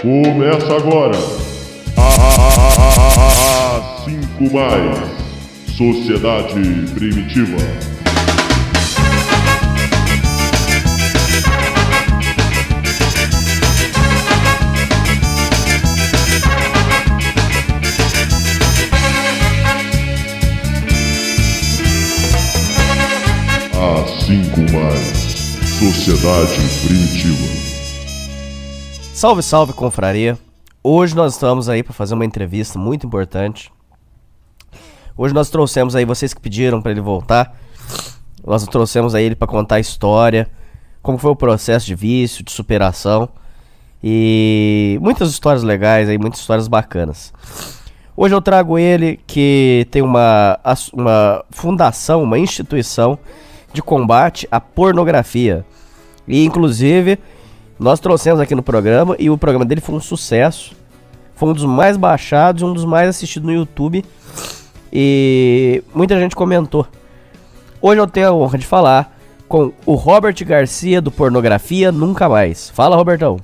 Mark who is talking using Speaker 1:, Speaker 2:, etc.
Speaker 1: Começa agora a 5 mais Sociedade Primitiva. A 5 mais Sociedade Primitiva.
Speaker 2: Salve, salve, confraria. Hoje nós estamos aí para fazer uma entrevista muito importante. Hoje nós trouxemos aí vocês que pediram para ele voltar. Nós trouxemos aí ele para contar a história, como foi o processo de vício, de superação e muitas histórias legais aí, muitas histórias bacanas. Hoje eu trago ele que tem uma, uma fundação, uma instituição de combate à pornografia. E inclusive nós trouxemos aqui no programa e o programa dele foi um sucesso. Foi um dos mais baixados um dos mais assistidos no YouTube. E muita gente comentou. Hoje eu tenho a honra de falar com o Robert Garcia do Pornografia Nunca Mais. Fala, Robertão.